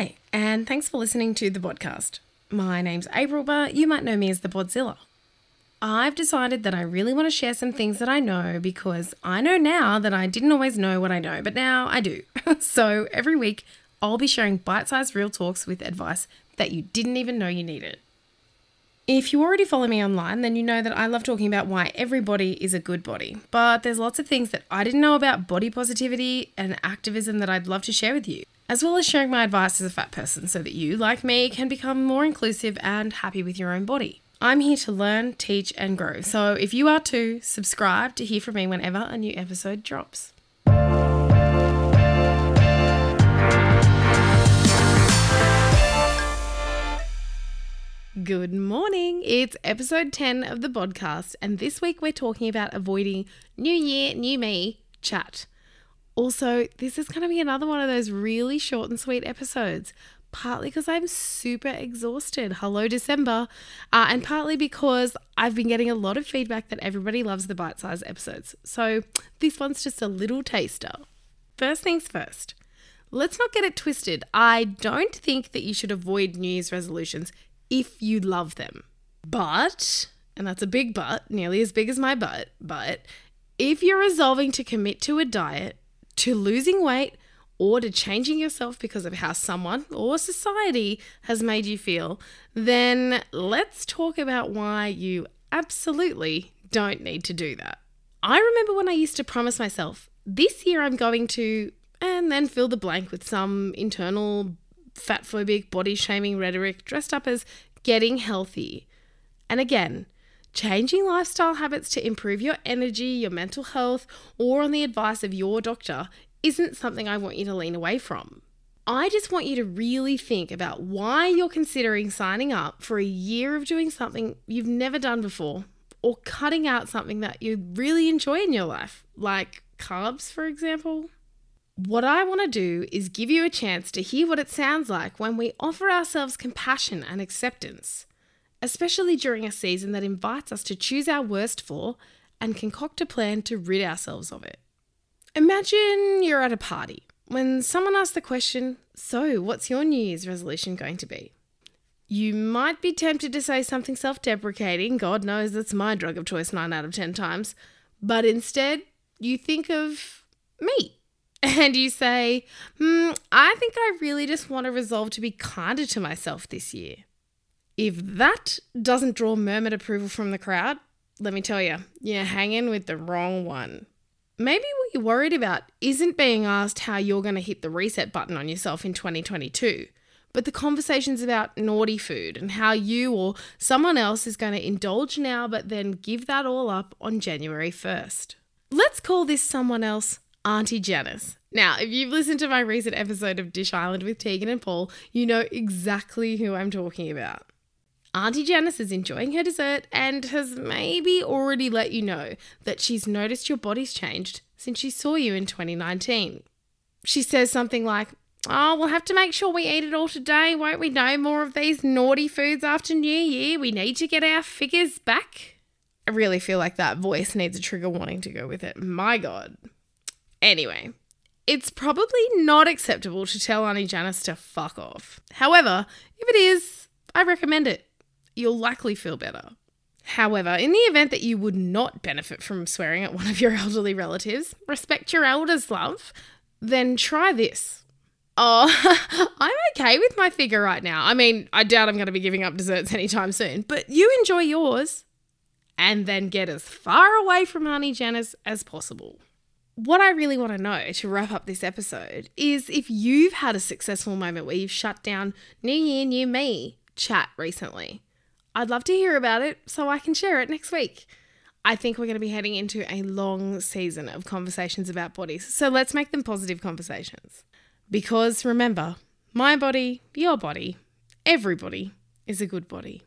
Hi, and thanks for listening to the podcast. My name's April, but you might know me as the Bodzilla. I've decided that I really want to share some things that I know because I know now that I didn't always know what I know, but now I do. so every week, I'll be sharing bite sized real talks with advice that you didn't even know you needed. If you already follow me online, then you know that I love talking about why everybody is a good body. But there's lots of things that I didn't know about body positivity and activism that I'd love to share with you, as well as sharing my advice as a fat person so that you, like me, can become more inclusive and happy with your own body. I'm here to learn, teach, and grow. So if you are too, subscribe to hear from me whenever a new episode drops. Good morning. It's episode 10 of the podcast, and this week we're talking about avoiding New Year, New Me chat. Also, this is going to be another one of those really short and sweet episodes, partly because I'm super exhausted. Hello, December. Uh, and partly because I've been getting a lot of feedback that everybody loves the bite sized episodes. So, this one's just a little taster. First things first. Let's not get it twisted. I don't think that you should avoid New Year's resolutions if you love them. But, and that's a big but, nearly as big as my butt, but if you're resolving to commit to a diet, to losing weight, or to changing yourself because of how someone or society has made you feel, then let's talk about why you absolutely don't need to do that. I remember when I used to promise myself, this year I'm going to, and then fill the blank with some internal fat phobic body shaming rhetoric dressed up as getting healthy. And again, changing lifestyle habits to improve your energy, your mental health, or on the advice of your doctor isn't something I want you to lean away from. I just want you to really think about why you're considering signing up for a year of doing something you've never done before or cutting out something that you really enjoy in your life, like carbs, for example. What I want to do is give you a chance to hear what it sounds like when we offer ourselves compassion and acceptance, especially during a season that invites us to choose our worst for and concoct a plan to rid ourselves of it. Imagine you're at a party when someone asks the question, So, what's your New Year's resolution going to be? You might be tempted to say something self deprecating, God knows that's my drug of choice 9 out of 10 times, but instead you think of meat and you say, hmm, I think I really just want to resolve to be kinder to myself this year. If that doesn't draw murmured approval from the crowd, let me tell you, you're hanging with the wrong one. Maybe what you're worried about isn't being asked how you're going to hit the reset button on yourself in 2022, but the conversations about naughty food and how you or someone else is going to indulge now but then give that all up on January 1st. Let's call this someone else Auntie Janice. Now, if you've listened to my recent episode of Dish Island with Tegan and Paul, you know exactly who I'm talking about. Auntie Janice is enjoying her dessert and has maybe already let you know that she's noticed your body's changed since she saw you in 2019. She says something like, Oh, we'll have to make sure we eat it all today, won't we? No more of these naughty foods after New Year. We need to get our figures back. I really feel like that voice needs a trigger warning to go with it. My God. Anyway, it's probably not acceptable to tell Auntie Janice to fuck off. However, if it is, I recommend it. You'll likely feel better. However, in the event that you would not benefit from swearing at one of your elderly relatives, respect your elders, love, then try this. Oh, I'm okay with my figure right now. I mean, I doubt I'm going to be giving up desserts anytime soon, but you enjoy yours and then get as far away from Auntie Janice as possible what I really want to know to wrap up this episode is if you've had a successful moment where you've shut down New Year, New Me chat recently. I'd love to hear about it so I can share it next week. I think we're going to be heading into a long season of conversations about bodies, so let's make them positive conversations. Because remember, my body, your body, everybody is a good body.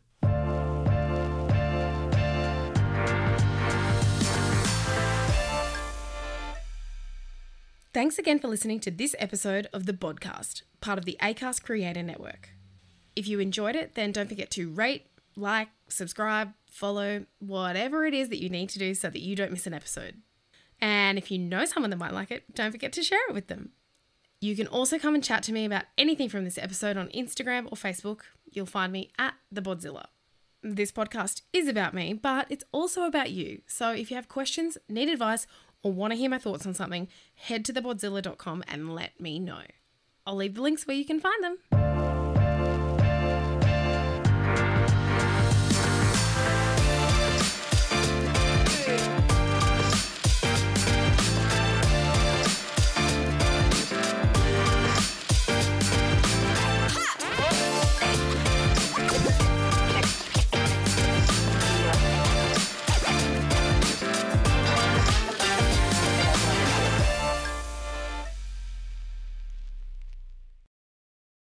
Thanks again for listening to this episode of the podcast, part of the ACAST Creator Network. If you enjoyed it, then don't forget to rate, like, subscribe, follow, whatever it is that you need to do so that you don't miss an episode. And if you know someone that might like it, don't forget to share it with them. You can also come and chat to me about anything from this episode on Instagram or Facebook. You'll find me at the Bodzilla. This podcast is about me, but it's also about you. So if you have questions, need advice, or want to hear my thoughts on something, head to thebodzilla.com and let me know. I'll leave the links where you can find them.